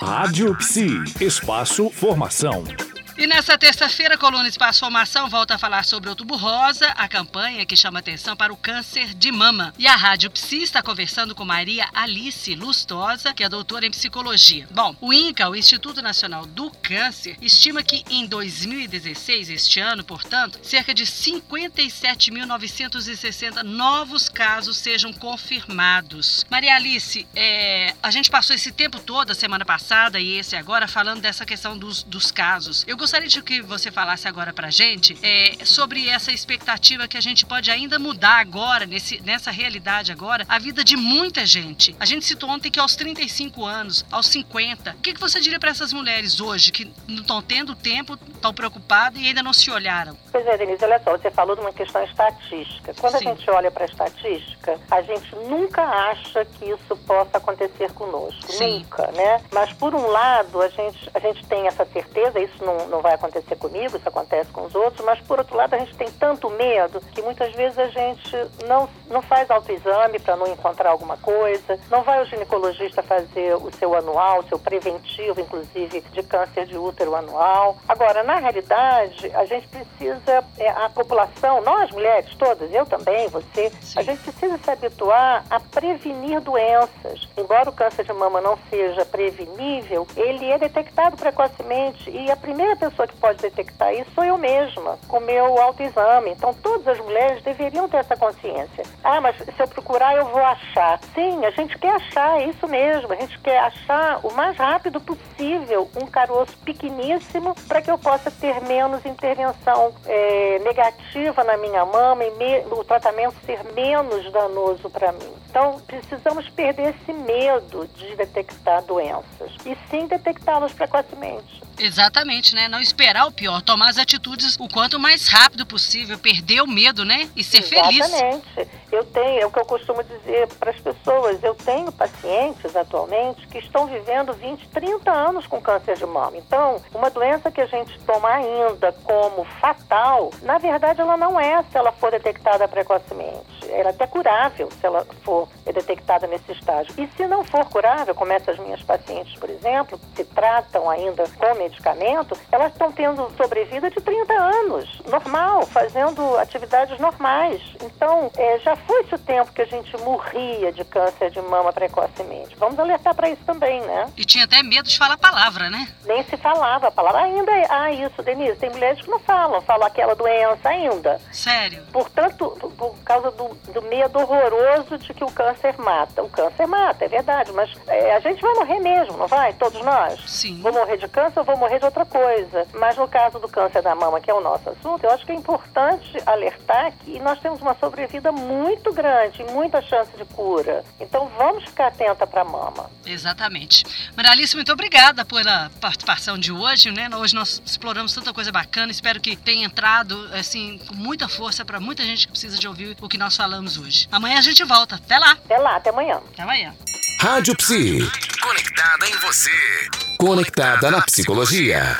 Rádio Psi, espaço formação. E nessa terça-feira, a coluna Espaço Formação volta a falar sobre o Outubro Rosa, a campanha que chama atenção para o câncer de mama. E a Rádio Psi está conversando com Maria Alice Lustosa, que é doutora em psicologia. Bom, o INCA, o Instituto Nacional do Câncer, estima que em 2016, este ano, portanto, cerca de 57.960 novos casos sejam confirmados. Maria Alice, é, a gente passou esse tempo todo, a semana passada e esse agora, falando dessa questão dos, dos casos. Eu gostaria de que você falasse agora pra gente é, sobre essa expectativa que a gente pode ainda mudar agora, nesse, nessa realidade agora, a vida de muita gente. A gente citou ontem que aos 35 anos, aos 50, o que, que você diria para essas mulheres hoje que não estão tendo tempo, estão preocupadas e ainda não se olharam? Pois é, Denise, olha só, você falou de uma questão estatística. Quando Sim. a gente olha para a estatística, a gente nunca acha que isso possa acontecer conosco. Sim. Nunca, né? Mas por um lado, a gente, a gente tem essa certeza, isso não, não vai acontecer comigo, isso acontece com os outros, mas por outro lado a gente tem tanto medo que muitas vezes a gente não, não faz autoexame para não encontrar alguma coisa, não vai ao ginecologista fazer o seu anual, o seu preventivo, inclusive, de câncer de útero anual. Agora, na realidade, a gente precisa, é, a população, nós mulheres todas, eu também, você, Sim. a gente precisa se habituar a prevenir doenças. Embora o câncer de mama não seja prevenível, ele é detectado precocemente e a primeira pessoa que pode detectar isso sou eu mesma, com o meu autoexame. Então, todas as mulheres deveriam ter essa consciência. Ah, mas se eu procurar, eu vou achar. Sim, a gente quer achar, é isso mesmo. A gente quer achar o mais rápido possível um caroço pequeníssimo para que eu possa ter menos intervenção é, negativa na minha mama e me, o tratamento ser menos danoso para mim. Então, precisamos perder esse medo de detectar doenças e sim detectá-las precocemente. Exatamente, né? Não esperar o pior, tomar as atitudes o quanto mais rápido possível, perder o medo, né? E ser Exatamente. feliz. Exatamente. Eu tenho, é o que eu costumo dizer para as pessoas, eu tenho pacientes atualmente que estão vivendo 20, 30 anos com câncer de mama. Então, uma doença que a gente toma ainda como fatal, na verdade ela não é se ela for detectada precocemente. Ela é até curável se ela for detectada nesse estágio. E se não for curável, como essas minhas pacientes, por exemplo, se tratam ainda com medicamento, elas estão tendo sobrevida de 30 anos, normal, fazendo atividades normais. Então, é, já foi-se o tempo que a gente morria de câncer de mama precocemente. Vamos alertar para isso também, né? E tinha até medo de falar a palavra, né? Nem se falava a palavra. Ainda é. Ah, isso, Denise, tem mulheres que não falam, falam aquela doença ainda. Sério? Portanto, por causa do, do medo horroroso de que o câncer mata. O câncer mata, é verdade, mas é, a gente vai morrer mesmo, não vai? Todos nós? Sim. Vou morrer de câncer ou vou morrer de outra coisa. Mas no caso do câncer da mama, que é o nosso assunto, eu acho que é importante alertar que nós temos uma sobrevida muito grande, muita chance de cura. Então vamos ficar atenta para a mama. Exatamente. Maralice, muito obrigada pela participação de hoje, né? Hoje nós exploramos tanta coisa bacana. Espero que tenha entrado assim com muita força para muita gente que precisa de ouvir o que nós falamos hoje. Amanhã a gente volta. Até lá. Até lá, até amanhã. Até amanhã. Rádio Psi. Conectada em você. Conectada na psicologia.